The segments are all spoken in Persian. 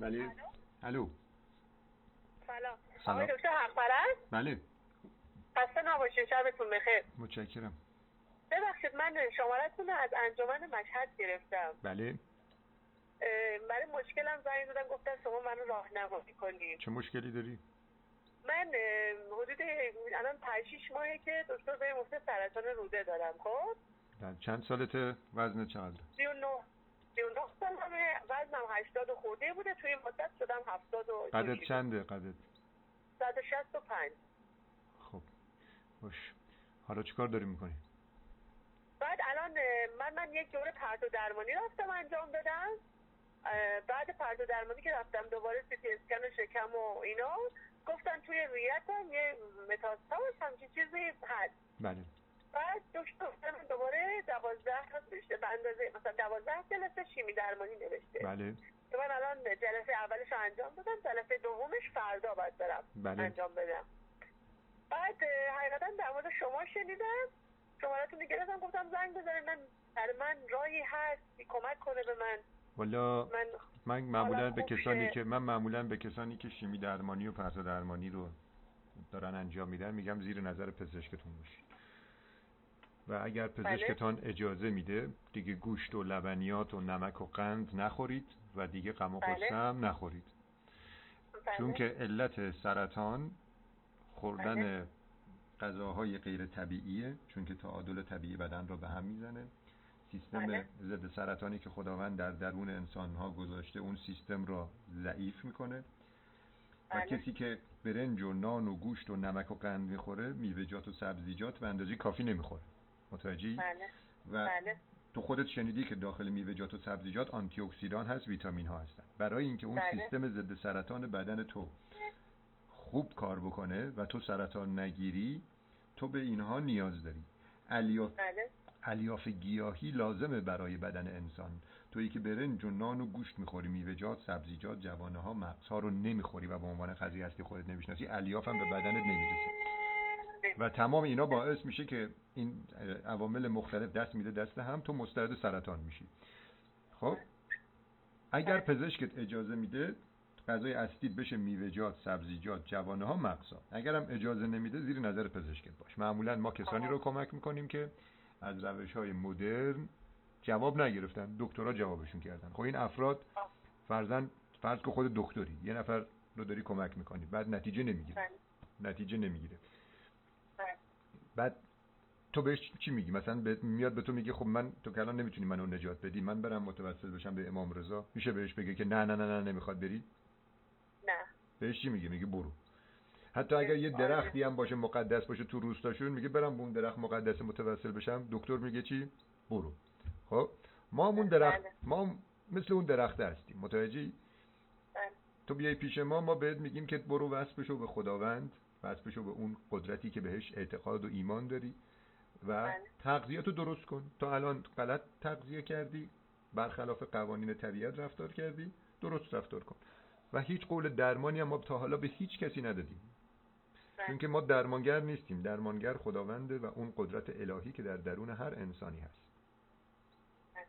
بله. الو؟ سلام. سلام. آقای دکتر حق پرست بله. خسته نباشید شبتون بخیر. متشکرم. ببخشید من شمارتون رو از انجمن مشهد گرفتم. بله. برای مشکلم زنگ دادم گفتن شما منو راهنمایی کنید چه مشکلی داری؟ من حدود الان 5 6 ماهه که دکتر به گفته سرطان روده دارم خب؟ در چند سالته؟ وزن چقدر 39 39 سالمه وزنم 80 خورده بوده توی این مدت شدم 70 و قدت چنده قدت؟ 165 خب باش. حالا چیکار داری می‌کنی؟ بعد الان من من یک دوره پرت و درمانی رفتم انجام دادم. بعد پرت و درمانی که رفتم دوباره سی تی اسکن شکم و اینا گفتن توی ریتم یه متاستاز همچین چیزی هست. بله. بعد دکتر گفتن دوباره دوازده تا نوشته به اندازه مثلا دوازده جلسه شیمی درمانی نوشته. بله. که من الان جلسه اولش رو انجام دادم جلسه دومش فردا باید برم بله. انجام بدم. بعد حقیقتا در مورد شما شنیدم شمارتون گرفتم گفتم زنگ بزنید من در من راهی هست کمک کنه به من. والا من من معمولا به کسانی شه. که من معمولا به کسانی که شیمی درمانی و پرتو درمانی رو دارن انجام میدن میگم زیر نظر پزشکتون باشید. و اگر پزشکتان اجازه میده دیگه گوشت و لبنیات و نمک و قند نخورید و دیگه غم و بله. هم نخورید چون که علت سرطان خوردن بله. غذاهای غیر طبیعیه چون که تعادل طبیعی بدن رو به هم می‌زنه سیستم بله. ضد سرطانی که خداوند در درون انسان ها گذاشته اون سیستم را ضعیف می‌کنه و بله. کسی که برنج و نان و گوشت و نمک و قند می‌خوره میوه‌جات و سبزیجات به اندازه کافی نمی‌خوره متوجهی؟ بله. و بله. تو خودت شنیدی که داخل میوه‌جات و سبزیجات آنتی اکسیدان هست ویتامین ها هستن. برای اینکه اون بله. سیستم ضد سرطان بدن تو خوب کار بکنه و تو سرطان نگیری تو به اینها نیاز داری. الیاف بله. الیاف گیاهی لازمه برای بدن انسان. تویی که برنج و نان و گوشت می‌خوری میوه‌جات سبزیجات جوانه ها مغزها رو نمی‌خوری و به عنوان غذایی هستی خودت نمی‌شناسی الیاف هم به بدنت نمی‌رسه. و تمام اینا باعث میشه که این عوامل مختلف دست میده دست هم تو مستعد سرطان میشی. خب؟ اگر پزشکت اجازه میده غذای اصلیت بشه میوه‌جات سبزیجات جوانه ها مغزها اگرم اجازه نمیده زیر نظر پزشکت باش. معمولا ما کسانی رو کمک می‌کنیم که از روش های مدرن جواب نگرفتن. دکترها جوابشون کردن. خب این افراد فرزن فرض که خود دکتری. یه نفر رو داری کمک می‌کنی. بعد نتیجه نمی‌گیره. بله. نتیجه نمی‌گیره. بعد تو بهش چی میگی؟ مثلا به- میاد به تو میگه خب من تو که الان نمی‌تونی منو نجات بدی من برم متوسل بشم به امام رضا. میشه بهش بگه که نه نه نه نه نمی‌خواد بری؟ نه. بهش چی میگه؟ میگه برو. حتی اگر یه آره. درختی هم باشه مقدس باشه تو روستاشون میگه برم به اون درخت مقدس متوسل بشم. دکتر میگه چی؟ برو. خب؟ ما اون درخت بله. ما هم مثل اون درخت هستیم. متوجهی؟ بله. تو بیای پیش ما ما بهت میگیم که برو وصل بشو به خداوند. بشو به اون قدرتی که بهش اعتقاد و ایمان داری و بله. تغذیه تو درست کن تا الان غلط تغذیه کردی برخلاف قوانین طبیعت رفتار کردی درست رفتار کن و هیچ قول درمانی هم ما تا حالا به هیچ کسی ندادیم بله. چون که ما درمانگر نیستیم درمانگر خداونده و اون قدرت الهی که در درون هر انسانی هست بله.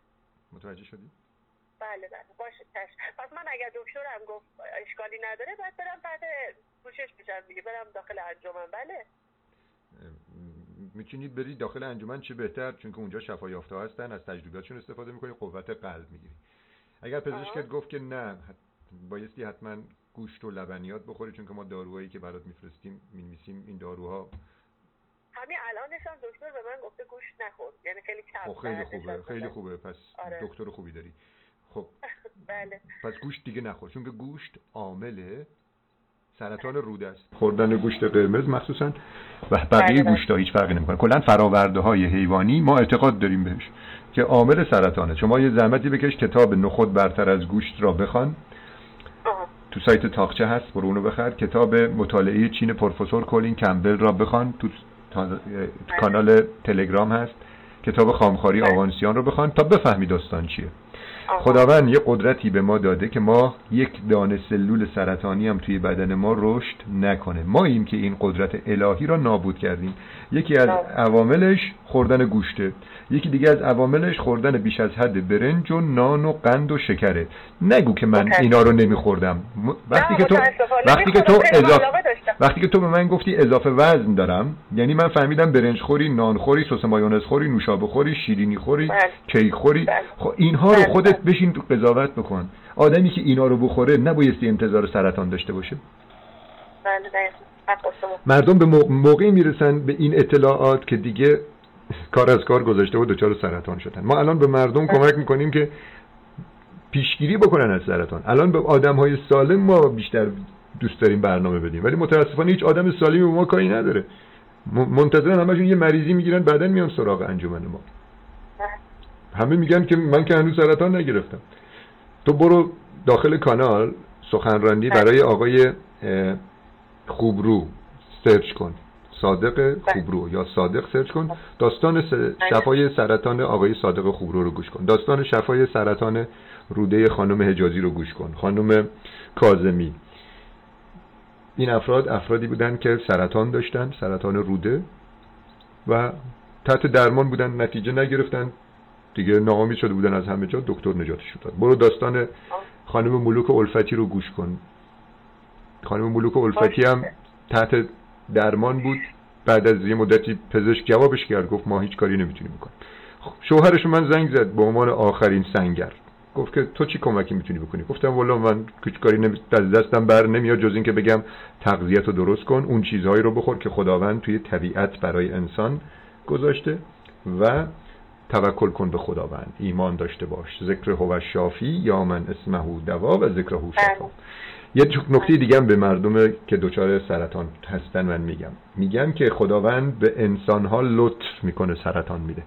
متوجه شدی؟ بله بله باشه چشم پس من اگر دکترم گفت اشکالی نداره باید برم تحت پوشش بشم دیگه برم داخل انجمن. بله. می‌تونید برید داخل انجمن چه بهتر؟ چون که اونجا شفا یافته هستن از تجربیاتشون استفاده می‌کنی قوت قلب می‌گیری اگر پزشکت. گفت که نه بایستی حتما گوشت و لبنیات بخوری چون که ما داروهایی که برات میفرستیم می‌نویسیم این داروها همین الانش هم دکتر به من گفته گوشت نخور. یعنی خیلی کم خب خیلی خوبه خیلی. خوبه. پس آره. دکتر خوبی داری. خب. بله. پس گوشت دیگه نخور چون که گوشت عامل سرطان روده است. خوردن گوشت قرمز مخصوصا. و بقیه بله، بله. گوشت ها هیچ فرقی نمی‌کنه. کلا فراورده های حیوانی ما اعتقاد داریم بهش که عامل سرطانه. شما یه زحمتی بکش کتاب نخود برتر از گوشت را بخوان. تو سایت تاقچه هست برو اونو بخر. کتاب مطالعه چین پروفسور کولین کمبل را بخوان. تو تا- کانال تلگرام هست. کتاب خامخاری بله. آوانسیان رو بخوان تا بفهمی داستان چیه. خداوند یه قدرتی به ما داده که ما یک دانه سلول سرطانی هم توی بدن ما رشد نکنه. ما این که این قدرت الهی را نابود کردیم. یکی از عواملش خوردن گوشته. یکی دیگه از عواملش خوردن بیش از حد برنج و نان و قند و شکره. نگو که من اینا رو نمیخوردم. وقتی که تو وقتی که تو اضافه وقتی که تو به من گفتی اضافه وزن دارم یعنی من فهمیدم برنج خوری نان خوری سس مایونز خوری نوشابه خوری شیرینی خوری بله. کیک خوری. بله. خب اینها رو بله، خودت بشین تو قضاوت بکن. آدمی که اینا رو بخوره نبایستی انتظار سرطان داشته باشه. مردم به موقعی می‌رسن به این اطلاعات که دیگه کار از کار گذاشته و دچار سرطان شدن. ما الان به مردم کمک می‌کنیم که پیشگیری بکنن از سرطان. الان به آدم های سالم ما بیشتر دوست داریم برنامه بدیم. ولی متاسفانه هیچ آدم سالمی به ما کاری نداره. منتظرن همشون یه مریضی می‌گیرن بعدا میان سراغ انجمن ما. همه میگن که من که هنوز سرطان نگرفتم. تو برو داخل کانال سخنرانی بله. برای آقای خوبرو. سرچ کن. صادق بله. خوبرو یا صادق سرچ کن. بله. داستان شفای سرطان آقای صادق خوبرو رو گوش کن. داستان شفای سرطان روده خانم حجازی رو گوش کن. خانم کازمی این افراد افرادی بودن که سرطان داشتن سرطان روده و تحت درمان بودن نتیجه نگرفتن. دیگه ناامید شده بودن از همه جا دکتر نجاتش داد برو داستان خانم ملوک الفتی رو گوش کن. خانم ملوک الفتی هم تحت درمان بود. بعد از یه مدتی پزشک جوابش کرد گفت ما هیچ کاری نمی‌تونیم بکنیم. شوهرش من زنگ زد به عنوان آخرین سنگر. گفت که تو چی کمکی می‌تونی بکنی؟ گفتم والا من هیچ کاری نمی... دستم بر نمیاد جز اینکه بگم تغذیت رو درست کن اون چیزهایی رو بخور که خداوند توی طبیعت برای انسان گذاشته و توکل کن به خداوند. ایمان داشته باش. ذکر هو شافی یا من اسمه دوا و ذکر هو شفا. بله. یه نکته دیگه به مردم که دچار سرطان هستن من میگم. میگم که خداوند به انسانها لطف می‌کنه سرطان میده.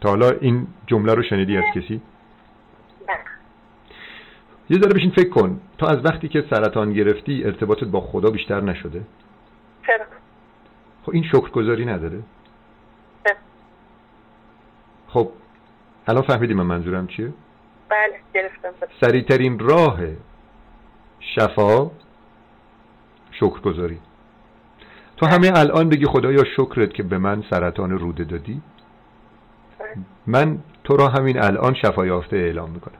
تا حالا این جمله رو شنیدی از کسی؟ یه ذره بشین فکر کن. تا از وقتی که سرطان گرفتی ارتباطت با خدا بیشتر نشده؟ چرا؟ خب این شکرگذاری نداره. خب الان فهمیدی من منظورم چیه؟ بله گرفتم. سریعترین راه شفا شکرگذاری تو همه الان بگی خدایا شکرت که به من سرطان روده دادی؟ بله. من تو را همین الان شفا یافته اعلام می‌کنم.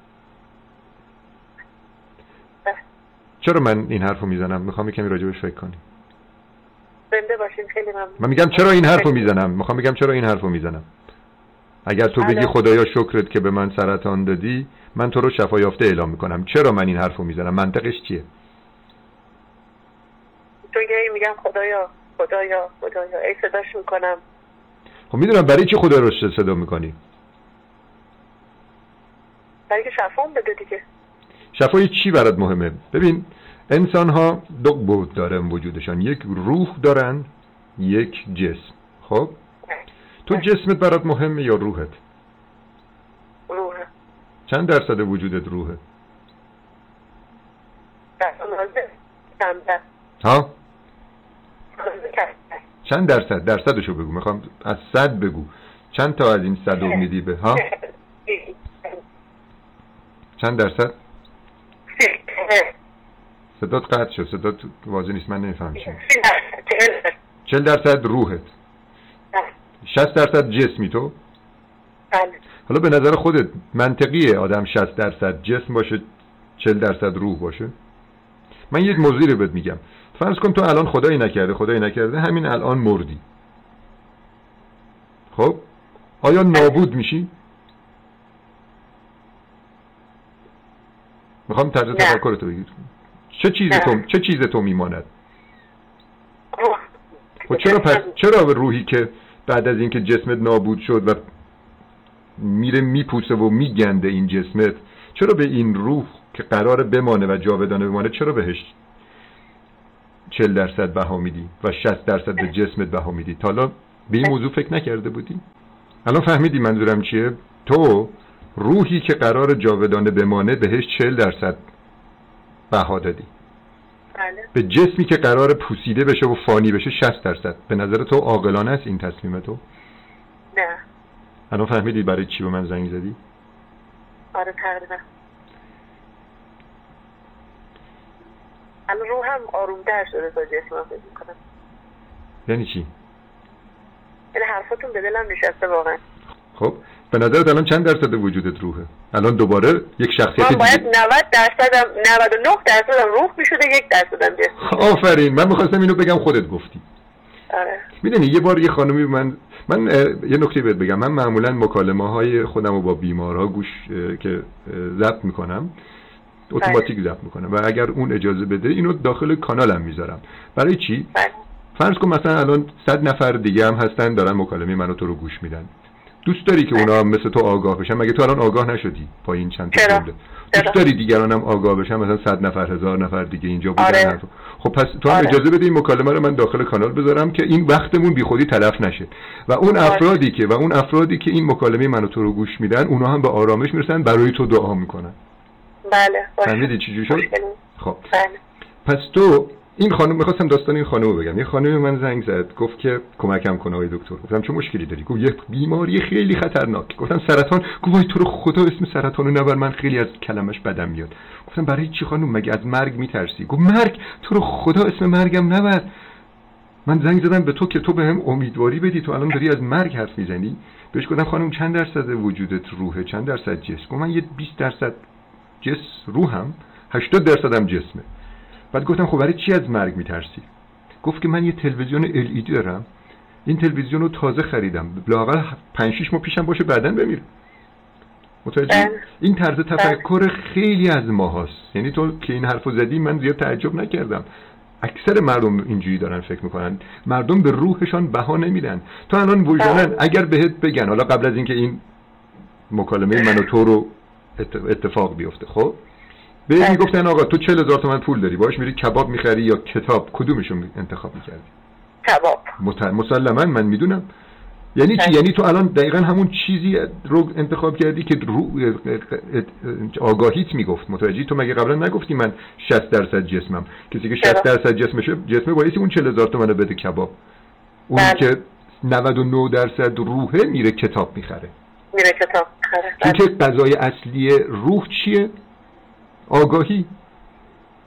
چرا من این حرفو می‌زنم؟ می‌خوام کمی راجبش فکر کنی. زنده باشین خیلی ممنون. من میگم چرا این حرفو می‌زنم؟ می‌خوام بگم چرا این حرفو می‌زنم. اگر تو بگی خدایا شکرت که به من سرطان دادی من تو رو شفا یافته اعلام می‌کنم. چرا من این حرفو می‌زنم؟ منطقش چیه؟ چون میگم خدایا خدایا خدایا. ای صداش می‌کنم. خب می‌دونم برای چی خدا رو صدا می‌کنی؟ برای که شفا بده دیگه. شفای چی برات مهمه؟ ببین انسان ها دو بود دارن وجودشان. یک روح دارن یک جسم. خب؟ تو جسمت برات مهمه یا روحت؟ روحه چند درصد وجودت روحه؟ ها؟ چند درصد؟ درصدشو بگو. می‌خوام از صد بگو. چند تا از این صد میدی به ها؟ چند درصد؟ صدات قطع شد. صدات واضح نیست. من نمیفهم چی چل درصد روحت. شست درصد جسمی تو؟ بله. حالا به نظر خودت منطقیه آدم شست درصد جسم باشه چل درصد روح باشه؟ من یک موضوعی رو بهت میگم. فرض کن تو الان خدایی نکرده خدایی نکرده همین الان مردی. خب؟ آیا نابود میشی؟ می‌خوام طرز تفکر تو بگید چه چیز تو چه چیز تو میماند؟ و خب چرا پس چرا روحی که بعد از اینکه جسمت نابود شد و میره میپوسه و میگنده این جسمت چرا به این روح که قرار بمانه و جاودانه بمانه چرا بهش چل درصد بها میدی و شست درصد به جسمت بها میدی؟ تا حالا به این موضوع فکر نکرده بودی؟ الان فهمیدی منظورم چیه؟ تو روحی که قرار جاودانه بمانه بهش چل درصد بها دادی. بله. به جسمی که قرار پوسیده بشه و فانی بشه 60 درصد. به نظر تو عاقلانه است این تصمیم تو؟ نه. الان فهمیدی برای چی به من زنگ زدی؟ آره تقریبا. الان روحم آرومتر شده تا جسمم فکر می‌کنم. یعنی چی؟ یعنی حرفاتون به دلم نشسته واقعا. خب به نظرت الان چند درصد وجودت روحه الان دوباره یک شخصیت من باید دیگه 90 درصدم 99 درصدم روح می‌شده یک درصدم جسم. آفرین من می‌خواستم اینو بگم خودت گفتی. آره. می‌دونی یه بار یه خانمی من من یه نکته بهت بگم. من معمولا مکالمه های خودم رو با بیمارها گوش که ضبط می‌کنم اتوماتیک ضبط می‌کنم و اگر اون اجازه بده اینو داخل کانالم می‌ذارم. برای چی؟ بله. فرض کن مثلا الان صد نفر دیگه هم هستن دارن مکالمه منو تو رو گوش میدن. دوست داری که اونا هم مثل تو آگاه بشن مگه تو الان آگاه نشدی پایین چند تا؟ جمله؟ دوست داری دیگران هم آگاه بشن مثلا صد نفر هزار نفر دیگه اینجا بودن آره. خب پس تو هم آره. اجازه بده این مکالمه رو من داخل کانال بذارم که این وقتمون بیخودی تلف نشه و اون آره. افرادی که و اون افرادی که این مکالمه منو تو رو گوش میدن اونا هم به آرامش می‌رسن برای تو دعا می‌کنن بله باشه. فهمیدی چی شد. خب بله پس تو این خانم می‌خواستم داستان این خانم بگم. یه خانم من زنگ زد گفت که کمکم کنه آقای دکتر. گفتم چه مشکلی داری؟ گفت یه بیماری خیلی خطرناک. گفتم سرطان گفت وای تو رو خدا اسم سرطان رو نبر من خیلی از کلمش بدم میاد. گفتم برای چی خانم؟ مگه از مرگ میترسی؟ گفت مرگ؟ تو رو خدا اسم مرگم نبر. من زنگ زدم به تو که تو بهم امیدواری بدی. تو الان داری از مرگ حرف می‌زنی؟ بهش گفتم خانم چند درصد وجودت روحه؟ چند درصد جسم؟ گفت من یه 20 درصد جس روحم 80 درصدم جسمه. بعد گفتم خب برای چی از مرگ میترسی؟ گفت که من یه تلویزیون LED دارم. این تلویزیون رو تازه خریدم. لاقل 5 6 ماه پیشم باشه بعدن بمیره. متوجه. این طرز تفکر خیلی از ما هست یعنی تو که این حرفو زدی من زیاد تعجب نکردم. اکثر مردم اینجوری دارن فکر می‌کنن. مردم به روحشان بها نمیدن. تو الان وجدانن بله. اگر بهت بگن حالا قبل از اینکه این مکالمه من و تو رو ات- اتفاق بیفته خب؟ به بله. می‌گفتن آقا تو 40 هزار تومن پول داری باش میری کباب می‌خری یا کتاب کدومشون انتخاب می‌کردی؟ کباب. مت- مسلما من می‌دونم. یعنی چی؟ بله. یعنی تو الان دقیقا همون چیزی رو انتخاب کردی که رو آگاهیت می‌گفت. متوجهی؟ تو مگه قبلا نگفتی من 60 درصد جسمم؟ کسی که 60 چرا؟ درصد جسمشه جسمه بایستی اون 40 هزار تومن بده کباب. اون بله. که 99 درصد روحه میره کتاب می‌خره. میره کتاب خره چون بله. که غذای اصلی روح چیه؟ آگاهی؟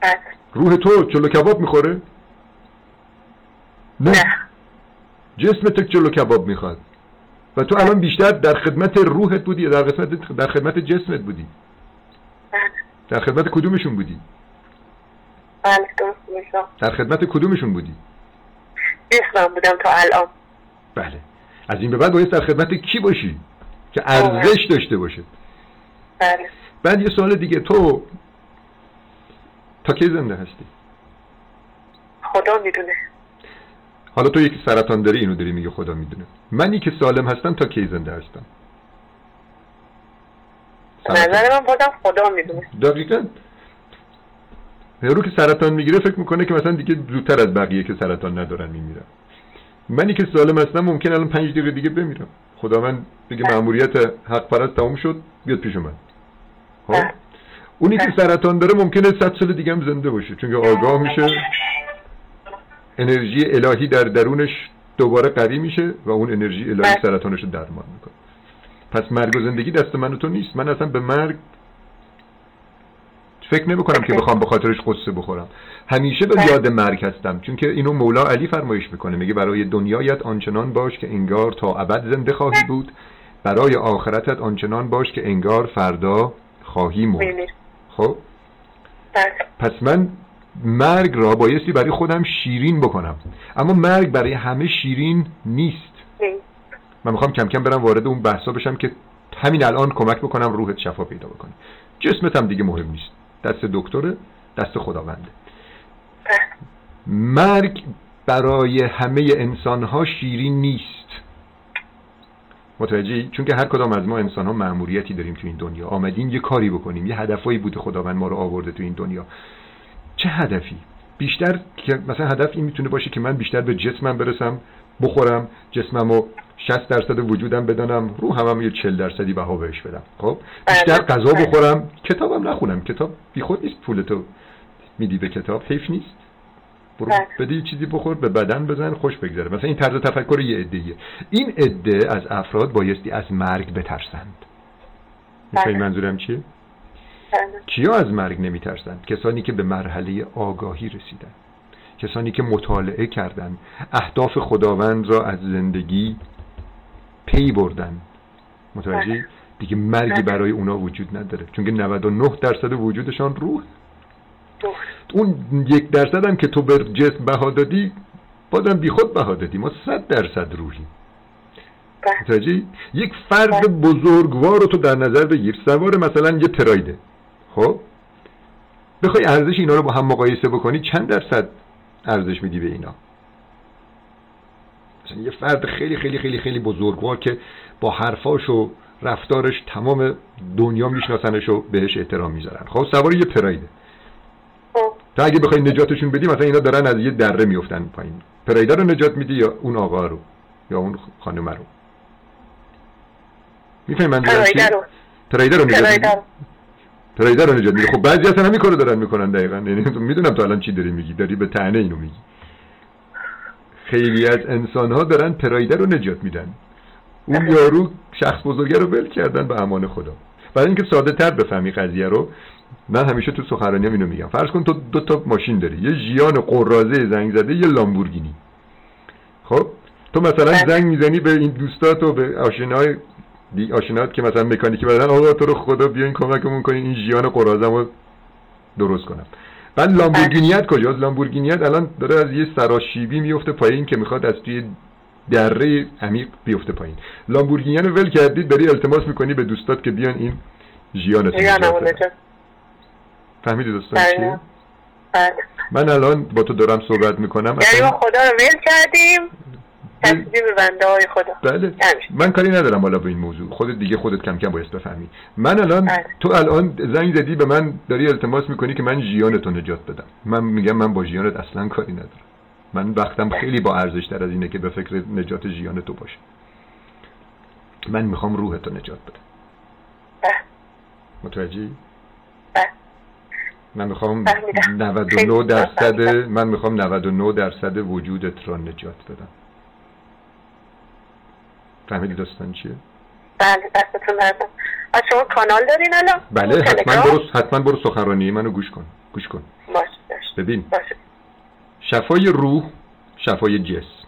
بله. روح تو چلو کباب می‌خوره؟ نه. نه. جسمت چلو کباب می‌خواد. و تو الان بیشتر در خدمت روحت بودی یا در خدمت در خدمت جسمت بودی؟ بله. در خدمت کدومشون بودی؟ بله در خدمت کدومشون بودی؟ جسمم بودم تا الان. بله. از این به بعد باید در خدمت کی باشی؟ که ارزش داشته باشه. بله. بعد یه سوال دیگه. تو تا کی زنده هستی؟ خدا می‌دونه. حالا تو یکی سرطان داری اینو داری میگه خدا می‌دونه. منی که سالم هستم تا کی زنده هستم؟ نظر من بازم خدا می‌دونه. دقیقا. یارو که سرطان می‌گیره فکر می‌کنه که مثلا دیگه زودتر از بقیه که سرطان ندارن میمیرن. منی که سالم هستم ممکن الان پنج دقیقه دیگه بمیرم. خدا من بگه مأموریت حق پرست تموم شد بیاد پیش من. خب؟ بله. اونی که سرطان داره ممکنه صد سال دیگه هم زنده باشه. چون آگاه میشه. انرژی الهی در درونش دوباره قوی میشه و اون انرژی الهی بله. سرطانش رو درمان می‌کنه. پس مرگ و زندگی دست من و تو نیست. من اصلا به مرگ فکر نمی کنم که بخوام به خاطرش قصه بخورم. همیشه به بله. یاد مرگ هستم. چون که اینو مولا علی فرمایش می‌کنه. میگه برای دنیایت آنچنان باش که انگار تا ابد زنده خواهی بود. برای آخرتت آنچنان باش که انگار فردا خواهی مرد. خب؟ بله. پس من مرگ را بایستی برای خودم شیرین بکنم. اما مرگ برای همه شیرین نیست. من می‌خوام کم کم برم وارد اون بحثا بشم که همین الان کمک بکنم روحت شفا پیدا بکنه جسمت هم دیگه مهم نیست. دست دکتره دست خداونده. بله. مرگ برای همه انسانها شیرین نیست. متوجهی؟ چون که هر کدام از ما انسان ها معمولیتی داریم تو این دنیا. آمدیم یه کاری بکنیم. یه هدفایی بوده خداوند ما رو آورده تو این دنیا. چه هدفی؟ بیشتر که مثلا هدف این می‌تونه باشه که من بیشتر به جسمم برسم بخورم جسمم رو 60 درصد وجودم بدانم رو هم, هم یه 40 درصدی بها بهش بدم. خب؟ بیشتر بله. غذا بله. بخورم. کتابم نخونم. کتاب بی خود نیست پولتو میدی به کتاب. حیف نیست. برو بله. بدی چیزی بخور به بدن بزن خوش بگذره. مثلا این طرز تفکر یه عده‌ایه این عده از افراد بایستی از مرگ بترسند. می‌فهمی منظورم چیه؟ کیا از مرگ نمیترسند؟ کسانی که به مرحله آگاهی رسیدن کسانی که مطالعه کردند. اهداف خداوند را از زندگی پی بردن متوجه دیگه مرگی برای اونا وجود نداره. چون که 99 درصد وجودشان روح. اون یک درصد هم که تو به جسم بها دادی بازم بی خود بها دادی. ما صد درصد روحیم. متوجه یک فرد بزرگوار رو تو در نظر بگیر. سوار مثلا یه پرایده خب؟ بخوای ارزش اینا رو با هم مقایسه بکنی چند درصد ارزش میدی به اینا؟ مثلا یه فرد خیلی خیلی خیلی خیلی بزرگوار که با حرفاش و رفتارش تمام دنیا میشناسنش و بهش احترام می‌ذارن. خب؟ سوار یه پرایده تا اگه بخوای نجاتشون بدی مثلا اینا دارن از یه دره میفتن پایین. پرایده رو نجات میدی یا اون آقا رو؟ یا اون خانم رو؟ می‌فهمی من رو. پرایده رو نجات میدی؟ پرایده رو. نجات میدی. خب بعضی اصلا همین کارو دارن می‌کنن دقیقا. یعنی تو می‌دونم تو الان چی داری میگی. داری به تنه اینو میگی. خیلی از انسان ها دارن پرایده رو نجات میدن. اون یارو شخص بزرگه رو ول کردن به امان خدا. برای اینکه ساده تر بفهمی قضیه رو من همیشه تو سخنرانی اینو میگم. فرض کن تو دو تا ماشین داری یه ژیان قرازه زنگ زده یه لامبورگینی. خب؟ تو مثلا بله. زنگ می‌زنی به این دوستات و به آشنای دی آشنات که مثلا مکانیکی بدن آقا تو رو خدا بیاین کمکمون کنین این ژیان قرازمو درست کنم. بعد لامبورگینیت کجاست؟ لامبورگینیت الان داره از یه سراشیبی میفته پایین که می‌خواد از توی دره عمیق بیفته پایین لامبورگینی رو ول کردی داری التماس می‌کنی به دوستات که بیان این. نجات. فهمیدی دوستان بله. چیه بله. من الان با تو دارم صحبت می‌کنم یعنی ما خدا رو ول کردیم به بنده های خدا بله. من کاری ندارم حالا به این موضوع خودت دیگه خودت کم کم باید بفهمی من الان بله. تو الان زنگ زدی به من داری التماس می‌کنی که من ژیانتو نجات بدم من میگم من با ژیانت اصلا کاری ندارم من وقتم خیلی با ارزش تر از اینه که به فکر نجات ژیان تو باشه من می‌خوام روحتو نجات بدم بله. متوجهی؟ بله. من می‌خوام فهمیدم. 99 خیلی درصد. من می‌خوام 99 درصد وجودت را نجات بدم فهمیدی داستان چیه؟ بله دستتون دردم از شما کانال دارین الان بله حتما؟ برو حتما برو سخنرانی منو گوش کن گوش کن باشه ببین باشه شفای روح شفای جسم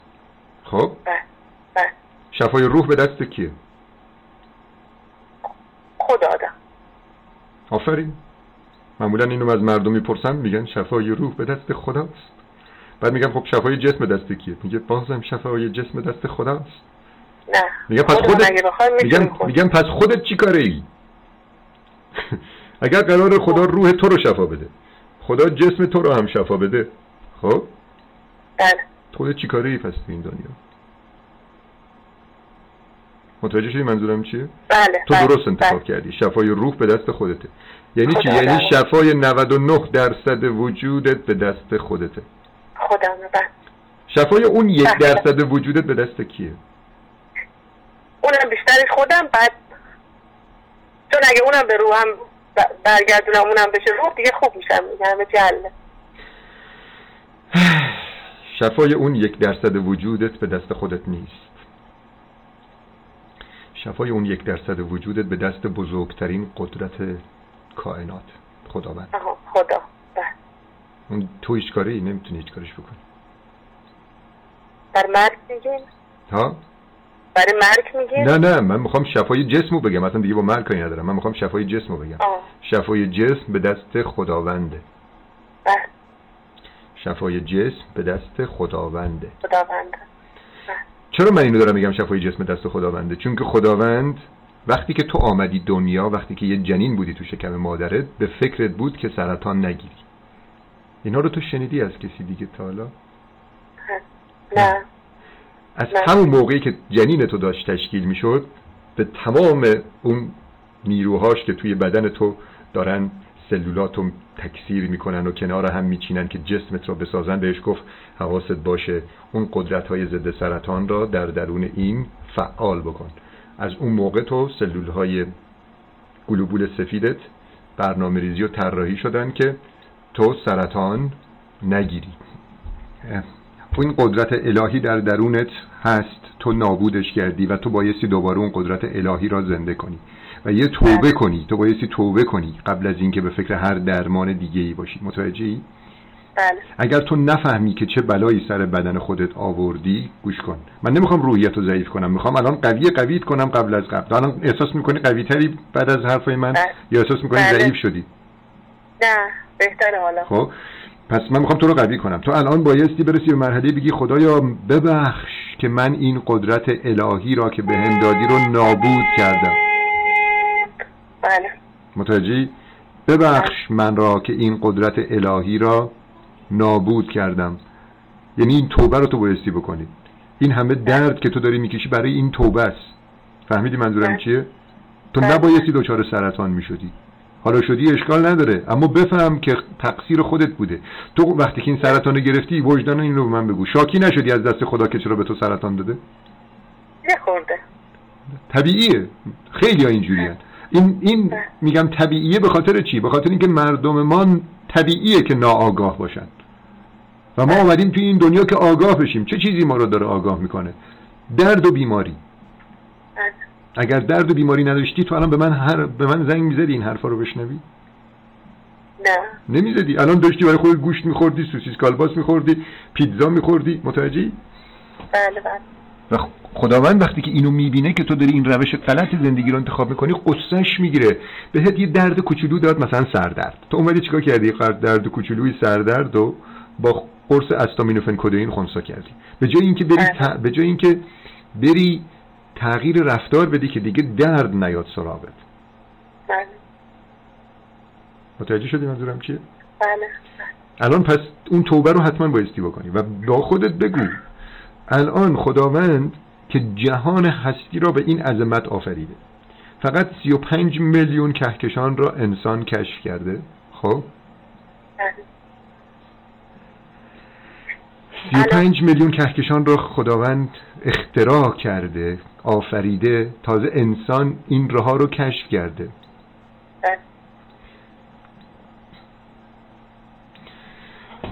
خب؟ بله شفای روح به دست کیه؟ خدا آدم. آفرین. معمولا اینو از مردم می‌پرسن میگن شفای روح به دست خداست. بعد میگم خب شفای جسم دست کیه؟ میگه بازم شفای جسم دست خداست. نه. میگم پس خودت میگم میگم پس خودت چی کاره ای اگر قرار خدا روح تو رو شفا بده خدا جسم تو رو هم شفا بده. خب؟ بله. خودت چی کاره ای پس تو این دنیا؟ متوجه شدی منظورم چیه؟ بله تو بله، درست انتخاب بله. کردی. شفای روح به دست خودته. یعنی چی؟ خدا یعنی. شفای 99 درصد وجودت به دست خودته. خودم بله. شفای اون یک بله. درصد وجودت به دست کیه؟ اونم بیشترش خودم بعد چون اگه اونم به روحم برگردونم اونم بشه روح دیگه خوب میشم دیگه همه جله شفای اون یک درصد وجودت به دست خودت نیست. شفای اون یک درصد وجودت به دست بزرگترین قدرت کائنات. خداوند. خدا. بله. اون تو هیچ کاری نمی‌تونی هیچ کارش بکنی. بر مرگ میگین ها؟ برای مرگ میگین نه نه من می‌خوام شفای جسمو بگم. مثلا دیگه با مرگ کاری ندارم. من می‌خوام شفای جسمو بگم. آه. شفای جسم به دست خداونده. شفای جسم به دست خداونده. خداونده چرا من اینو دارم میگم شفای جسم دست خداونده؟ چون که خداوند وقتی که تو آمدی دنیا وقتی که یه جنین بودی تو شکم مادرت به فکرت بود که سرطان نگیری. اینا رو تو شنیدی از کسی دیگه تا حالا؟ نه. از نه. همون موقعی که جنین تو داشت تشکیل می‌شد به تمام اون نیروهاش که توی بدن تو دارن سلولات رو تکثیر می‌کنن و کنار هم میچینن که جسمت را بسازن بهش گفت حواست باشه اون قدرت های ضد سرطان را در درون این فعال بکن. از اون موقع تو سلول های گلوبول سفیدت برنامه ریزی و طراحی شدن که تو سرطان نگیری. این قدرت الهی در درونت هست تو نابودش کردی و تو بایستی دوباره اون قدرت الهی را زنده کنی و یه توبه کنی تو بایستی توبه کنی قبل از اینکه به فکر هر درمان دیگه ای باشی متوجهی؟ بله. اگر تو نفهمی که چه بلایی سر بدن خودت آوردی گوش کن. من نمی‌خوام روحیت رو ضعیف کنم می‌خوام الان قوی قویت کنم قبل از قبل. الان احساس می‌کنی قوی تری بعد از حرفای من؟ بله. یا احساس می‌کنی بله. ضعیف شدی؟ نه بهتره حالا. خب. پس من می‌خوام تو رو قوی کنم. تو الان بایستی برسی به مرحله بگی خدایا ببخش که من این قدرت الهی را که به هم دادی رو نابود کردم. بله. متوجهی؟ ببخش من را که این قدرت الهی را نابود کردم. یعنی این توبه رو تو بایستی بکنی. این همه درد که تو داری می‌کشی برای این توبه است. فهمیدی منظورم بله. چیه؟ تو بله. نبایستی دچار سرطان می‌شدی. حالا شدی اشکال نداره. اما بفهم که تقصیر خودت بوده. تو وقتی که این سرطان گرفتی وجدان این رو به من بگو. شاکی نشدی از دست خدا که چرا به تو سرطان داده؟ یه خورده طبیعیه. خیلی ها اینجوری این این بله. میگم طبیعیه به خاطر چی؟ به خاطر اینکه مردم ما طبیعیه که ناآگاه باشن. و ما. اومدیم توی این دنیا که آگاه بشیم. چه چیزی ما رو داره آگاه می‌کنه؟ درد و بیماری. اگر درد و بیماری نداشتی تو الان به من هر به من زنگ می‌زدی این حرفا رو بشنوی؟ نه. نمی‌زدی. الان داشتی برای خود گوشت میخوردی سوسیس کالباس میخوردی پیتزا میخوردی. متوجهی؟ بله بله. و خداوند وقتی که اینو می‌بینه که تو داری این روش غلط زندگی رو انتخاب می‌کنی قصهش می‌گیره. بهت یه درد کوچولو داد مثلا سردرد. تو اومدی چیکار کردی؟ درد کوچولوی سردرد و با قرص استامینوفن کدئین خونسا کردی. به جای اینکه بری بله. ت... به جای اینکه بری تغییر رفتار بدی که دیگه درد نیاد سراغت. بله. متوجه شدی منظورم چیه؟ بله. الان پس اون توبه رو حتما بایستی بکنی و با خودت بگو. الان خداوند که جهان هستی را به این عظمت آفریده. فقط 35 میلیون کهکشان را انسان کشف کرده. خب؟ بله. 35 میلیون کهکشان را خداوند اختراع کرده. آفریده تازه انسان این راه رو کشف کرده.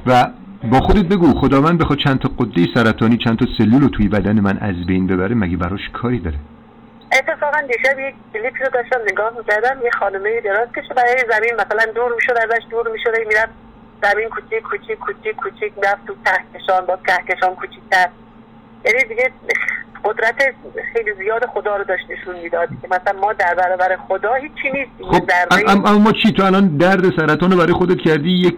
و با خودت بگو خداوند بخواد چند تا قده سرطانی چند تا سلول رو توی بدن من از بین ببره مگه براش کاری داره؟ اتفاقا دیشب یک کلیپی رو داشتم نگاه می‌کردم یه خانمه دراز کشه برای زمین مثلا دور می‌شد ازش دور می‌شد می‌رفت زمین کوچیک کوچیک کوچیک کوچیک می‌رفت تو کهکشان با کهکشان کوچیکتر. یعنی دیگه قدرت خیلی زیاد خدا رو داشت نشون می‌داد که مثلا ما در برابر خدا هیچی نیستیم. خب در ام- اما چی تو الان درد سرطان رو برای خودت کردی؟ یک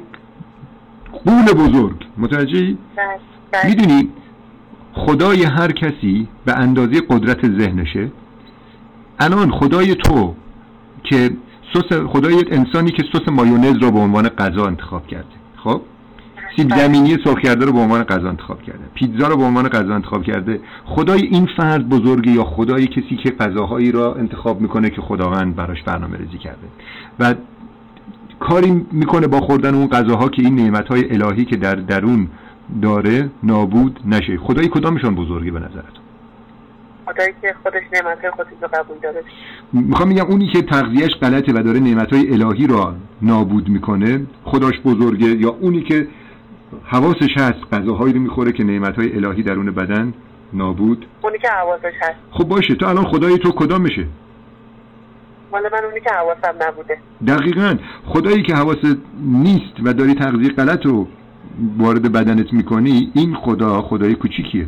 قول بزرگ. متوجهی؟ بله. می‌دونی خدای هر کسی به اندازه قدرت ذهنشه. الان خدای تو که سس خدای انسانی که سس مایونز رو به عنوان غذا انتخاب کرده. خب؟ سیب بله. زمینی سرخ کرده رو به عنوان غذا انتخاب کرده. پیتزا رو به عنوان غذا انتخاب کرده. خدای این فرد بزرگه یا خدای کسی که غذاهایی را انتخاب می‌کنه که خداوند براش برنامه ریزی کرده. و کاری می‌کنه با خوردن اون غذاها که این نعمتهای الهی که در درون داره نابود نشه. خدای کدامشون بزرگه به نظرت خدایی که خودش نعمت خودش رو قبول داره. می‌خوام میگم اونی که تغذیهش غلطه و داره نعمتهای الهی را نابود می‌کنه خداش بزرگه یا اونی که حواسش هست غذاهایی رو می‌خوره که نعمتهای الهی درون بدن نابود؟ اونی که حواسش هست. خب باشه تو الان خدای تو کدامشه مال من اونی که حواسم نبوده. دقیقا. خدایی که حواست نیست و داری تغذیه غلط رو وارد بدنت می‌کنی این خدا خدای کوچیکیه.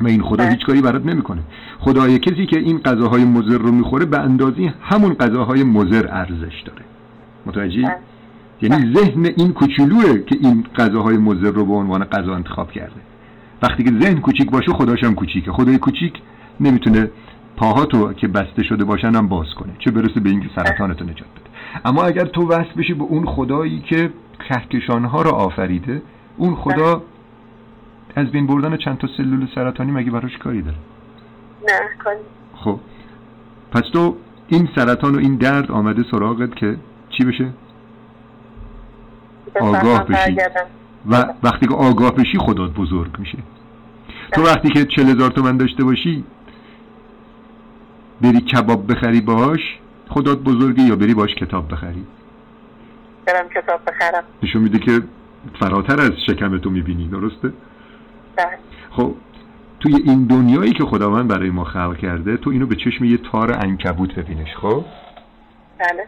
و این خدا بله. هیچ کاری برات نمی‌کنه. خدای کسی که این غذاهای مضر رو می‌خوره به اندازی همون غذاهای مضر ارزش داره. متوجهی؟ بله. یعنی ذهن این کوچولوه که این غذاهای مضر رو به عنوان غذا انتخاب کرده. وقتی که ذهن کوچیک باشه خداش هم کوچیکه. خدای کوچیک نمی‌تونه پاهاتو که بسته شده باشن هم باز کنه چه برسه به اینکه سرطانتو نجات بده. اما اگر تو وصل بشی به اون خدایی که کهکشانها رو آفریده اون خدا از بین بردن چند تا سلول سرطانی مگه براش کاری داره؟ نه کاری خب. پس تو این سرطان و این درد آمده سراغت که چی بشه؟ آگاه بشی. و وقتی که آگاه بشی خدات بزرگ میشه تو وقتی که چل هزار تومن داشته باشی بری کباب بخری باش خدات بزرگه یا بری باش کتاب بخری؟ برم کتاب بخرم. نشون میده که فراتر از شکم تو می‌بینی درسته؟ بله. خب توی این دنیایی که خداوند برای ما خلق کرده تو اینو به چشم یه تار انکبوت ببینش خب؟ بله.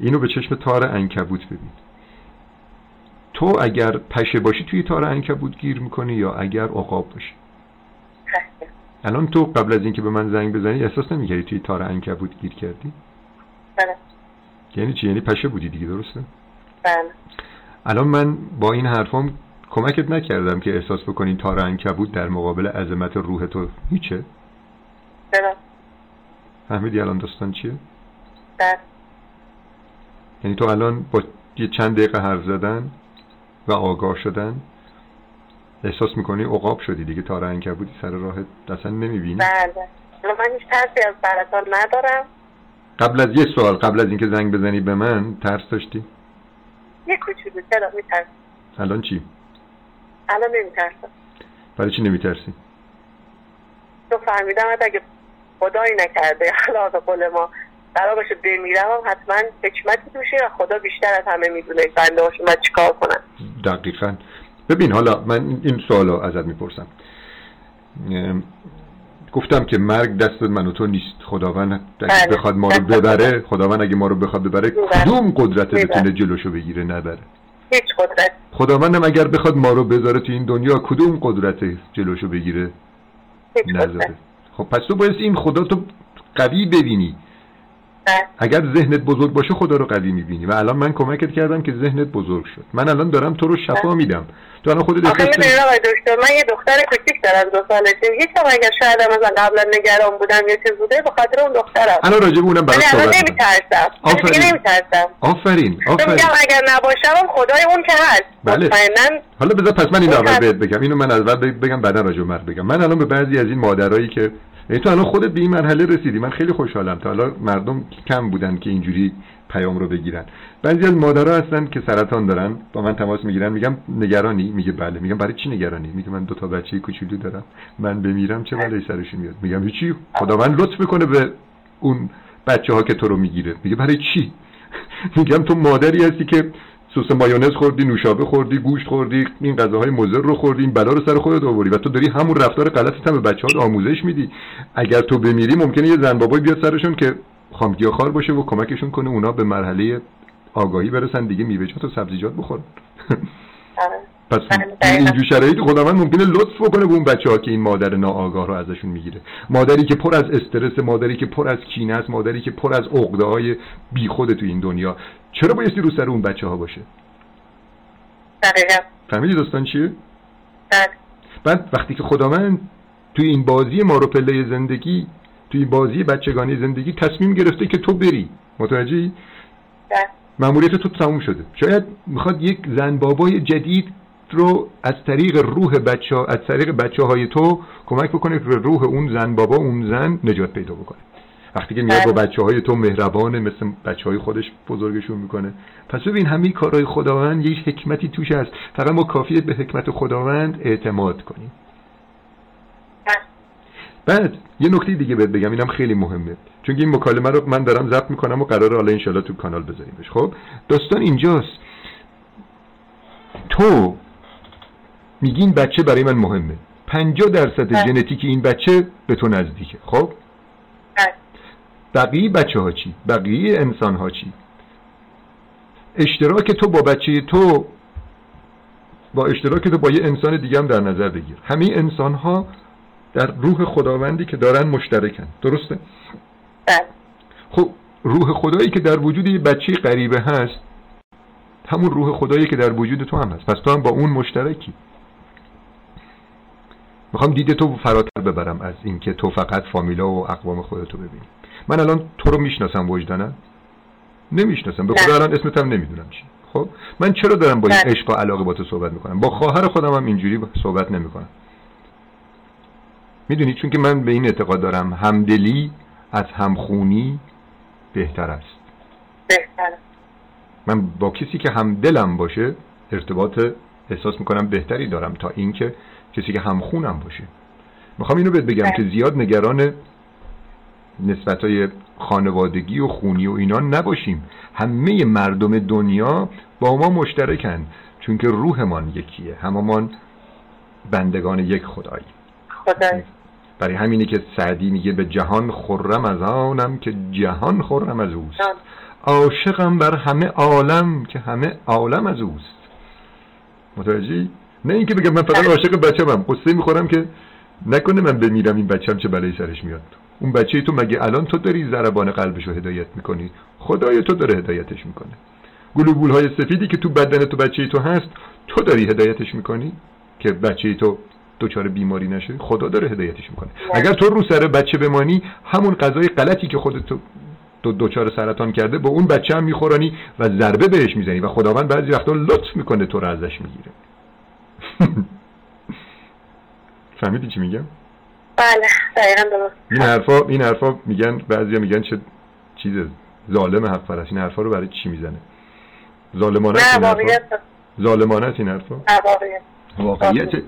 اینو به چشم تار انکبوت ببین. تو اگر پشه باشی توی تار انکبوت گیر می‌کنی یا اگر عقاب باشی؟ پشه الان تو قبل از اینکه به من زنگ بزنی احساس نمی‌کردی توی تار انکبوت گیر کردی؟ بله. یعنی چی؟ یعنی پشه بودی دیگه درسته؟ بله. الان من با این حرفام کمکت نکردم که احساس بکنی تار انکبوت در مقابل عظمت روح تو هیچه؟ چرا فهمیدی الان داستان چیه؟ بله. یعنی تو الان با یه چند دقیقه حرف زدن و آگاه شدن؟ احساس می‌کنی عقاب شدی دیگه؟ تار انکبوتی سر راهت اصلا نمی‌بینی؟ بله. من هیچ ترسی از سرطان ندارم. قبل از یه سوال قبل از اینکه زنگ بزنی به من ترس داشتی؟ یه کوچولو چرا میترسم. الان چی؟ الان نمیترسم. برای چی نمیترسی؟ تو فهمیدم اگه خدایی نکرده حالا به قول ما قرار باشه بمیرم هم حتما حکمتی توشه و خدا بیشتر از همه می‌دونه بنده هاشون باید چیکار کنن دقیقا. ببین حالا من این سوال ازت می‌پرسم. گفتم که مرگ دست من و تو نیست. خداوند اگه بله. بخواد ما رو ببره خداوند اگه ما رو بخواد ببره. کدوم قدرت. بتونه جلوشو بگیره؟ نبره. هیچ قدرت. خداوندم اگر بخواد ما رو بذاره تو این دنیا کدوم قدرت جلوشو بگیره؟ نذاره. خب پس تو باید این خدا تو قوی ببینی. اگر ذهنت بزرگ باشه خدا رو قوی می‌بینی. و الان من کمکت کردم که ذهنت بزرگ شد. من الان دارم تو رو شفا میدم. تو الان خودت آخه احساس می‌دونی آقای دکتر من یه دختر کوچیک دارم دو سالشه هیچ هم اگر شاید مثلا قبلا نگران بودم یه چیز بوده به خاطر اون دخترم. الان راجع به اونم برات صحبت می‌کنم. نمیترسم. آفرین. نمیترسم. آفرین آفرین میگم اگر نباشم خدای اون که هست. بله. مطمئنا حالا بذار پس من این اون اول. بهت بگم. اینو من اول بگ- بگم بعدا راجع به بگم. من الان به بعضی از این مادرایی که یعنی تو الان خودت به این مرحله رسیدی. من خیلی خوشحالم. تا حالا مردم کم بودن که اینجوری پیام رو بگیرن. بعضی از مادرها هستن که سرطان دارن. با من تماس می‌گیرن. میگم نگرانی. میگه بله. میگم برای چی نگرانی؟ میگه من دو تا بچه کوچولو دارم. من بمیرم. چه بلایی سرشون میاد؟ میگم هیچی. خداوند لطف می‌کنه به اون بچه ها که تو رو می‌گیره. میگه برای چی؟ میگم تو مادری هستی که سس مایونز خوردی نوشابه خوردی گوشت خوردی این غذاهای مضر رو خوردی این بلا رو سر خودت آوردی و تو داری همون رفتار غلطت هم به بچه‌ها آموزش میدی اگر تو بمیری ممکنه یه زن بابایی بیاد سرشون که خامگیاخوار باشه و کمکشون کنه اونا به مرحله آگاهی برسن دیگه میوه‌جات و سبزیجات بخورن آره. پس دقیقاً. اینجور شرایطی خداوند ممکنه لطف بکنه به اون بچه ها که این مادر ناآگاه رو ازشون می‌گیره مادری که پر از استرس مادری که پر از کینه است مادری که پر از عقده های بیخود تو این دنیا چرا بایستی رو سر اون بچه ها باشه؟ دقیقا. فهمیدی داستان چیه؟ بله. بعد وقتی که خداوند توی این بازی مارو پله زندگی توی این بازی بچگانی زندگی تصمیم گرفته که تو بری. متوجهی؟ بله. مأموریت تو تموم شده. شاید می‌خواد یک زن بابای جدید رو از طریق روح بچه از طریق بچه های تو کمک بکنه که روح اون زن بابا اون زن نجات پیدا بکنه. وقتی که میاد با بله. بچه های تو مهربانه مثل بچه های خودش بزرگشون می‌کنه. پس ببین همه کارهای خداوند یک حکمتی توش هست. فقط ما کافیه به حکمت خداوند اعتماد کنیم. بله. بعد یه نکته دیگه بهت بگم اینم خیلی مهمه. چون این مکالمه رو من دارم ضبط می‌کنم و قراره حالا انشالله تو کانال بذاریمش. خب؟ داستان اینجاست. تو میگی این بچه برای من مهمه. 50 درصد بله. ژنتیک این بچه به تو نزدیکه. خب. بقیه بچه ها چی؟ بقیه انسان ها چی؟ اشتراک تو با بچه تو با اشتراک تو با یه انسان دیگه هم در نظر بگیر. همه انسان ها در روح خداوندی که دارن مشترکن. درسته؟ بله. خب روح خدایی که در وجود یه بچه غریبه هست همون روح خدایی که در وجود تو هم هست. پس تو هم با اون مشترکی. می‌خوام دید تو فراتر ببرم از اینکه تو فقط فامیلا و اقوام خودتو ببینی. من الان تو رو می‌شناسم وجدانم. نمی‌شناسم. به. خدا الان اسمت هم نمی‌دونم چی. خب؟ من چرا دارم با این نه. عشق و علاقه با تو صحبت می‌کنم؟ با خواهر خودم هم اینجوری صحبت نمی‌کنم. می‌دونی؟ چون که من به این اعتقاد دارم همدلی از همخونی بهتر است. بهتره من با کسی که همدلم باشه ارتباط احساس می‌کنم بهتری دارم تا اینکه کسی که همخونم باشه. می‌خوام اینو بهت بگم که بله. زیاد نگران نسبت های خانوادگی و خونی و اینا نباشیم. همه مردم دنیا با ما مشترکن چون که روحمان یکیه. هممان بندگان یک خدایی. خدای برای همینه که سعدی میگه به جهان خرم از آنم که جهان خرم از اوست. عاشقم بر همه عالم که همه عالم از اوست. متوجهی؟ نه اینکه بگم من فقط عاشق بچه‌م قصه می‌خورم که نکنه من بمیرم این بچم چه بلایی سرش میاد. اون بچه تو مگه الان تو داری ضربان قلبش رو هدایت می‌کنی؟ خدای تو داره هدایتش می‌کنه. گلوبول های سفیدی که تو بدن تو بچه تو هست تو داری هدایتش می‌کنی؟ که بچه تو دچار بیماری نشه خدا داره هدایتش می‌کنه. اگر تو رو سر بچه بمانی همون غذای غلطی که خودت تو دچار سرطان کرده با اون بچه هم میخورانی و ضربه بهش می‌زنی و خداوند بعضی وقتا لطف می‌کنه تو رو ازش می‌گیره. فهمیدی چی میگم؟ بله دقیقا درست. این حرفا این حرفا میگن بعضیا میگن چه چیز ظالم حق پرست این حرفا رو برای چی می‌زنه؟ ظالمانه نه این حرفا؟ واقعیت ظالمانه این حرفا؟ واقعیت. واقعیت.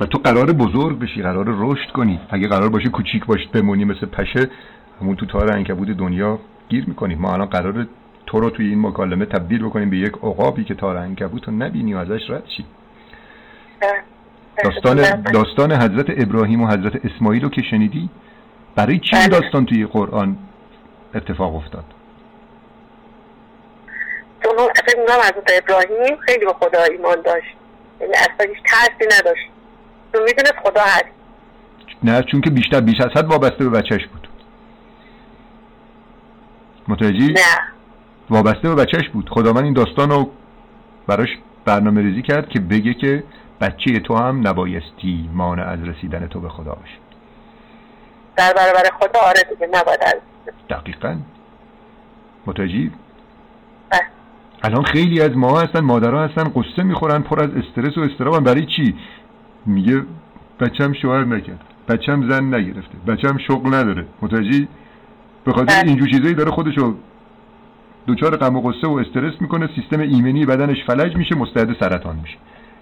و تو قرار بزرگ بشی قرار رشد کنی. اگه قرار باشه کوچیک باشی بمونی مثل پشه همون تو تار عنکبوت دنیا گیر می‌کنی. ما الان قرار تو رو توی این مکالمه تبدیل بکنیم به یک عقابی که تار عنکبوت رو نبینی و ازش رد شی. داستان داستان حضرت ابراهیم و حضرت اسماعیل رو که شنیدی؟ برای چی این بله. داستان توی قرآن اتفاق افتاد؟ چون می‌کنم حضرت ابراهیم خیلی به خدا ایمان داشت. یعنی اصلا هیچ ترسی نداشت. چون می‌دونست خدا هست. نه چون که بیشتر بیش از حد وابسته به بچهش بود. متوجهی؟ نه. وابسته به بچهش بود. خداوند این داستان رو براش برنامه ریزی کرد که بگه که بچه تو هم نبایستی مانع از رسیدن تو به خدا باشه در برابر خدا آره دیگه نباید از دقیقا. متوجهی؟ بله. الان خیلی از ما هستن مادرها هستن قصه می‌خورن پر از استرس و استرابن برای چی؟ میگه بچم شوهر نکرد بچم زن نگرفته بچم شغل نداره. متوجهی؟ به خاطر بله. اینجور چیزایی داره خودشو دچار غم و قصه و استرس می‌کنه سیستم ایمنی بدنش فلج میشه مستعد سرطان میشه.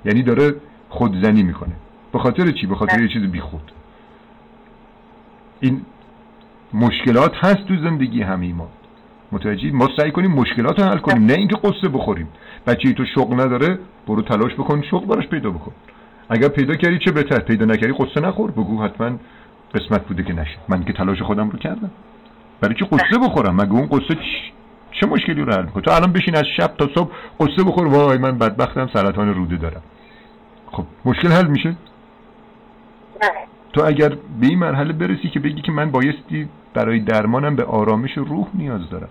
یعنی داره خودزنی می‌کنه. به خاطر چی؟ به خاطر یه چیز بیخود. این مشکلات هست تو زندگی همه ما. متوجهی؟ ما سعی کنیم مشکلات رو حل کنیم نه اینکه قصه بخوریم. بچه تو شغل نداره برو تلاش بکن شغل براش پیدا بکن. اگر پیدا کردی چه بهتر؟ پیدا نکردی قصه نخور. بگو حتما قسمت بوده که نشه من که تلاش خودم رو کردم. برای چی قصه بخورم؟ مگه اون قصه چ- چه مشکلی رو حل می‌کنه تو الان بشین از شب تا صبح قصه بخور. وای من بدبختم سرطان روده دارم. خب مشکل حل میشه؟ نه. تو اگر به این مرحله برسی که بگی که من بایستی برای درمانم به آرامش روح نیاز دارم.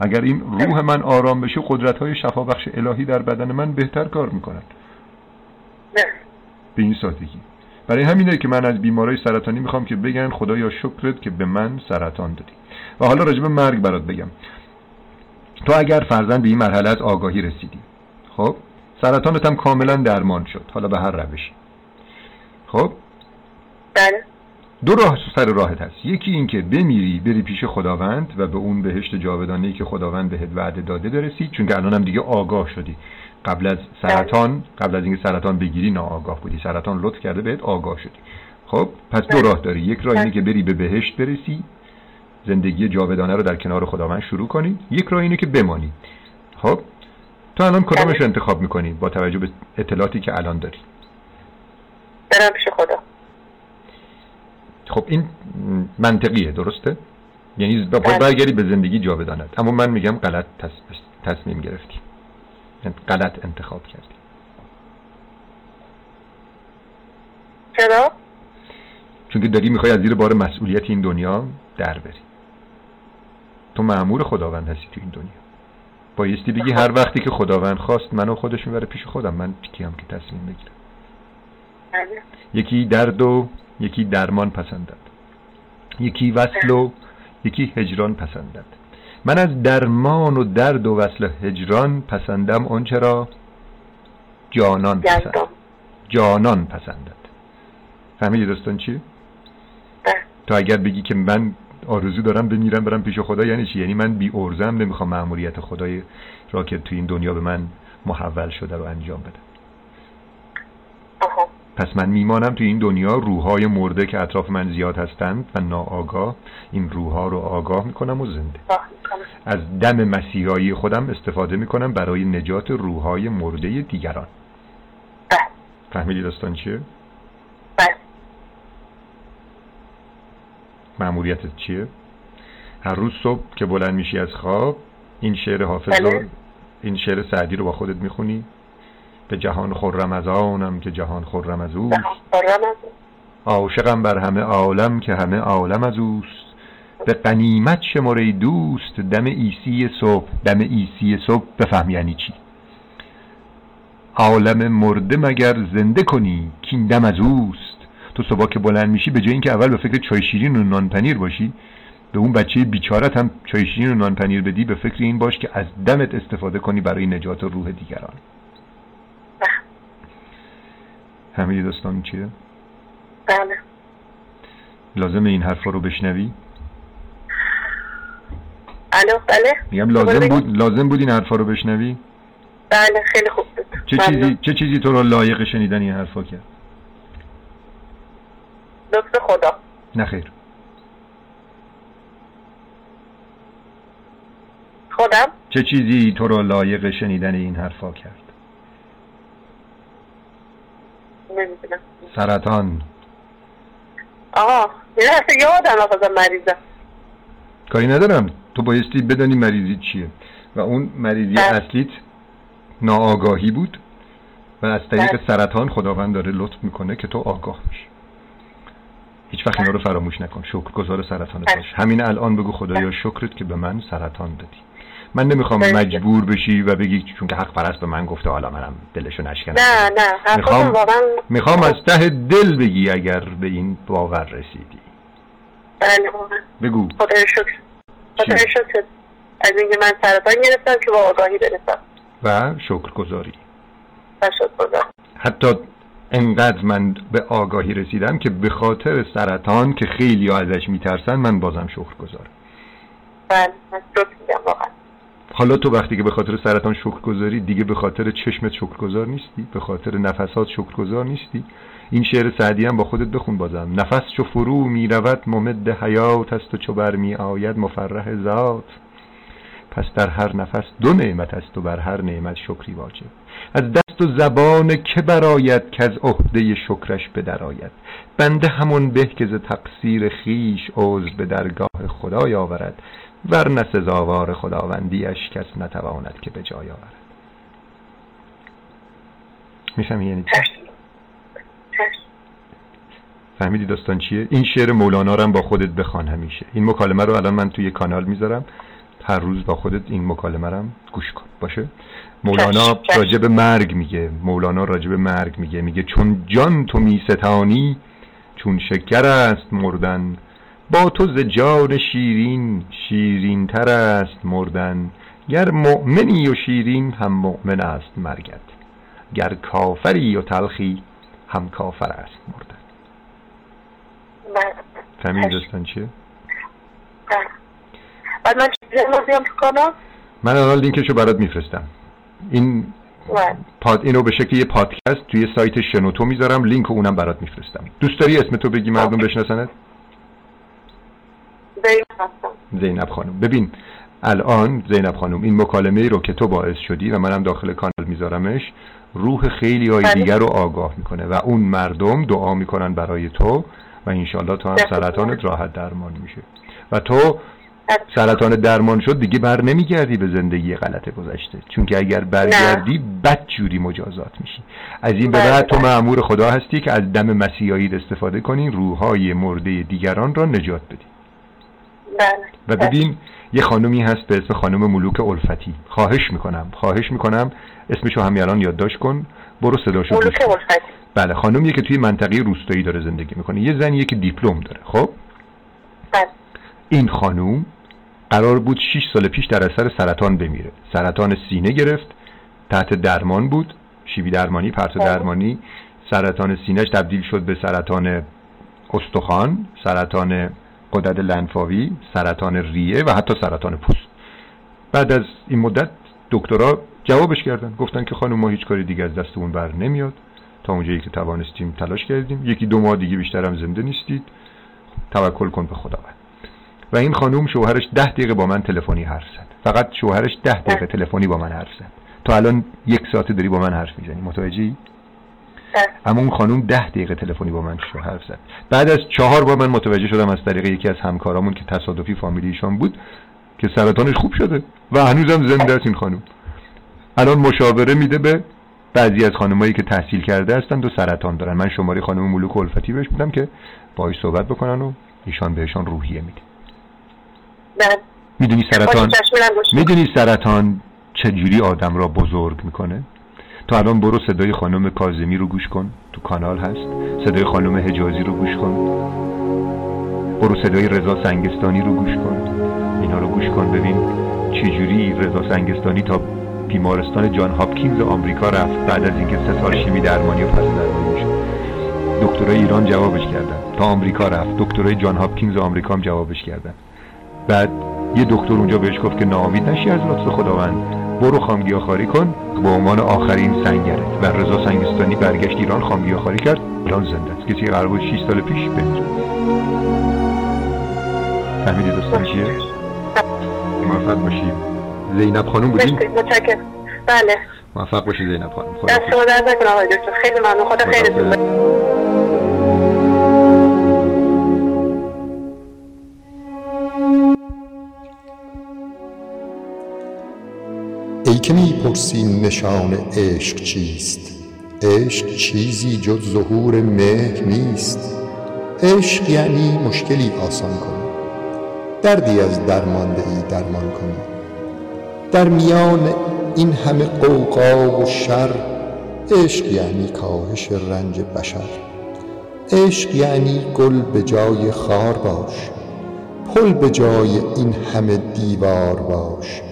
اگر این روح من آرام بشه قدرت های شفابخش الهی در بدن من بهتر کار می‌کنن. نه. به این سادگی. برای همینه که من از بیمارای سرطانی می‌خوام که بگن خدایا شکرت که به من سرطان دادی. و حالا راجع به مرگ برات بگم. تو اگر فرزن به این مرحله از آگاهی رسیدی. خب؟ سرطانت هم کاملا درمان شد. حالا به هر روشی خب؟ بله. دو راه سر راهت هست. یکی این که بمیری بری پیش خداوند و به اون بهشت جاودانه که خداوند بهت وعده داده برسی چون که الان هم دیگه آگاه شدی. قبل از سرطان قبل از اینکه سرطان بگیری ناآگاه بودی. سرطان لطف کرده بهت آگاه شدی. خب؟ پس دو راه داری. یک راه اینه که بری به بهشت برسی. زندگی جاودانه رو در کنار خداوند شروع کنی. یک راه اینه که بمانی. خب؟ تو الان کدامش رو انتخاب می‌کنی با توجه به اطلاعاتی که الان داری؟ برم پیش خدا. خب این منطقیه درسته؟ یعنی باید بله. برگردی به زندگی جاودانت. اما من میگم غلط تص- تصمیم گرفتی. یعنی غلط انتخاب کردی. چرا؟ چون که داری می‌خوای از زیر بار مسئولیت این دنیا در بری. تو معمور خداوند هستی تو این دنیا. بایستی بگی هر وقتی که خداوند خواست منو خودش می‌بره پیش خودم. من کیم که تصمیم بگیرم. یکی درد و یکی درمان پسندد. یکی وصل و یکی هجران پسندد. من از درمان و درد و وصل و هجران پسندم. آنچه را جانان پسند. جانان پسندد. فهمیدی داستان چیه؟ بله. تو اگر بگی که من آرزو دارم بمیرم برم پیش خدا. یعنی چی؟ یعنی من بی ارزم نمی‌خوام مأموریت خدای را که تو این دنیا به من محول شده رو انجام بدم پس من میمانم تو این دنیا روحهای مرده که اطراف من زیاد هستند و ناآگاه. این روحها رو آگاه می‌کنم و زنده. از دم مسیحایی خودم استفاده می‌کنم برای نجات روحهای مرده دیگران. بله. فهمیدی داستان چیه؟ بله مأموریتت چیه؟ هر روز صبح که بلند میشی از خواب این شعر حافظ رو بله. این شعر سعدی رو با خودت می‌خونی؟ به جهان خرم از آنم که جهان خرم از اوست. عاشقم بر همه عالم که همه عالم از اوست. به غنیمت ای دوست دم عیسی صبح دم عیسی صبح بفهم یعنی چی؟ عالم مرده مگر زنده کنی کین دم از اوست؟ تو صبح که بلند میشی به جای اینکه اول به فکر چای شیرین و نان پنیر باشی به اون بچه بیچارت هم چای شیرین و نان پنیر بدی به فکر این باش که از دمت استفاده کنی برای نجات روح دیگران بله. همه داستان چیه؟ بله لازم این حرفا رو بشنوی؟ الو بله میگم لازم بود لازم بود این حرفا رو بشنوی بله خیلی خوب بود چه ممنون. چیزی چه چیزی تو رو لایق شنیدن این حرفا کرد لطف خدا نه خیر خودم؟ چه چیزی تو رو لایق شنیدن این حرفا کرد؟ نمی‌دونم. سرطان. آه یه یادم آقا مریضم کاری ندارم. تو بایستی بدانی مریضی چیه. و اون مریضی بله. اصلیت ناآگاهی بود و از طریق بله. سرطان خداوند داره لطف می‌کنه که تو آگاه میشی هیچ وقت اینا رو فراموش نکن. شکر گذار سرطانت. باش. همین الان بگو خدایا شکرت که به من سرطان دادی. من نمی‌خوام. مجبور بشی و بگی چون که حق پرست به من گفته حالا منم دلشو نشکنم. نه نه می‌خوام واقعا می‌خوام از ته دل بگی اگر به این باور رسیدی. بله بگو. خدای شکر. خدای چی؟ شکر. از اینکه من سرطان گرفتم که با آگاهی برسم. و شکر گذاری و شکر گذار حتی انقدر من به آگاهی رسیدم که به خاطر سرطان که خیلی ازش میترسن من بازم شکر گذارم بله درست میگم واقعا. حالا تو وقتی که به خاطر سرطان شکر گذاری دیگه به خاطر چشمت شکر گذار نیستی؟ به خاطر نفسات شکر گذار نیستی؟ این شعر سعدی هم با خودت بخون بازم. نفس چو فرو می رود ممد حیات است و چو بر می آید مفرح ذات. پس در هر نفس دو نعمت است و بر هر نعمت شکری واجب. از دست و زبان که براید که از عهده شکرش بدرآید بنده همون به که ز تقصیر خیش عذر به درگاه خدای آورد ورنه سزاوار خداوندیش کس نتواند که به جای آورد. می‌فهمی یعنی چی؟ فهمیدی داستان چیه؟ این شعر مولانا رو هم با خودت بخوان همیشه. این مکالمه رو الان من توی کانال می‌ذارم. هر روز با خودت این مکالمه رو هم گوش کن. باشه؟ مولانا. راجب مرگ میگه. مولانا راجب مرگ میگه. میگه چون جان تو میستانی چون شکر است مردن. با تو ز جان شیرین شیرین تر است مردن. گر مؤمنی و شیرین هم مؤمن است مرگت. گر کافری و تلخی هم کافر است مردن. بله. فهمیدی. داستان چیه؟ بعد من چیزی رو بیام تو کانال من الان لینکشو برات میفرستم. این پاد اینو به شکل یه پادکست توی سایت شنوتو می‌ذارم لینک اونم برات میفرستم. دوست داری اسم تو بگی مردم بشناسنت؟ زین هستم. زینب خانم. ببین الان زینب خانم این مکالمه رو که تو باعث شدی و منم داخل کانال میذارمش روح خیلی های بله. دیگر رو آگاه می‌کنه و اون مردم دعا می‌کنن برای تو و انشالله تو هم. سرطانت راحت درمان میشه. و تو سرطان درمان شد دیگه بر نمیگردی به زندگی غلط گذشته. چون که اگر برگردی بد جوری مجازات میشی. از این به بله، بعد تو بله. معمور خدا هستی که از دم مسیحایی استفاده کنی روحهای مرده دیگران را نجات بدی. بله. و ببین یه خانومی هست به اسم خانم ملوک الفتی. خواهش می‌کنم خواهش می‌کنم. اسمشو همین الان یادداشت کن. برو صداشو ملوک. الفتی. بله خانومیه که توی منطقه روستایی داره زندگی می‌کنه. یه زنیه که دیپلم داره خب؟ بله. این خانوم قرار بود 6 سال پیش در اثر سرطان بمیره. سرطان سینه گرفت تحت درمان بود شیبی درمانی پرتو بله. درمانی. سرطان سینهش تبدیل شد به سرطان استخوان سرطان قدرت لنفاوی سرطان ریه و حتی سرطان پوست. بعد از این مدت دکترها جوابش کردن. گفتن که خانم ما هیچ کاری دیگه از دستمون بر نمیاد. تا اونجایی که توانستیم تلاش کردیم. یکی دو ماه دیگه بیشتر هم زنده نیستید. توکل کن به خداوند. و این خانوم شوهرش ده دقیقه با من تلفنی حرف زد. فقط شوهرش ده دقیقه تلفنی با من حرف زد. تو الان یک ساعت داری با من حرف می‌زنی. متوجهی؟ بله. اما اون خانوم ده دقیقه تلفنی با من حرف زد. بعد از چهار بار من متوجه شدم از طریق یکی از همکارامون که تصادفی فامیلی ایشان بود که سرطانش خوب شده و هنوزم زنده است این خانم الان مشاوره میده به بعضی از خانمایی که تحصیل کرده هستند و سرطان دارن. من شماره خانم ملوک الفتی بهش میدم که باهاش صحبت بکنن و ایشان بهشان روحیه میده. بله. می‌دونی سرطان می‌دونی سرطان چجوری آدم را بزرگ می‌کنه؟ تو الان برو صدای خانم کازمی رو گوش کن. تو کانال هست. صدای خانم حجازی رو گوش کن. برو صدای رضا سنگستانی رو گوش کن. اینا رو گوش کن ببین چجوری رضا سنگستانی تا بیمارستان جان هاپکینز آمریکا رفت. بعد از اینکه سه سال شیمی درمانی و پس درمانی میشه دکترای ایران جوابش کردن. تا آمریکا رفت. دکترای جان هاپکینز آمریکا هم جوابش کردن. بعد یه دکتر اونجا بهش گفت که ناامید نشی از لطف خداوند. برو خامگیاخواری کن. به عنوان آخرین سنگرت. و رضا سنگستانی برگشت ایران خامگیاخواری کرد. الان زنده است. کسی قرار بود 6 سال پیش بمیره. فهمیدی دوستان چیه؟ موفق باشی. زینب خانم متشکرم. بله. موفق باشی زینب خانم. خدا دست نکنه آقای دکتر. خیلی ممنون. خدا خیرتون که می‌پرسی نشان عشق چیست؟ عشق چیزی جز ظهور مهر نیست. عشق یعنی مشکلی آسان کنی. دردی از درمانده ای درمان کنی. در میان این همه قوقا و شر عشق یعنی کاهش رنج بشر. عشق یعنی گل به جای خار باش. پل به جای این همه دیوار باش.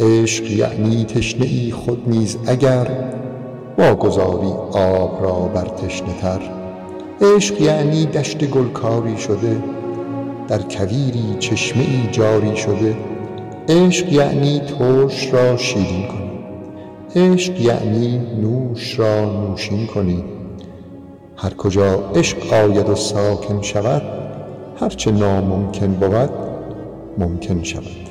عشق یعنی تشنه ای خود نیز اگر واگذاری آب را بر تشنه تر. عشق یعنی دشت گلکاری شده در کویری چشمه ای جاری شده. عشق یعنی ترش را شیرین کنی. عشق یعنی نوش را نوشین کنی. هر کجا عشق آید و ساکن شود هرچه ناممکن بود ممکن شود.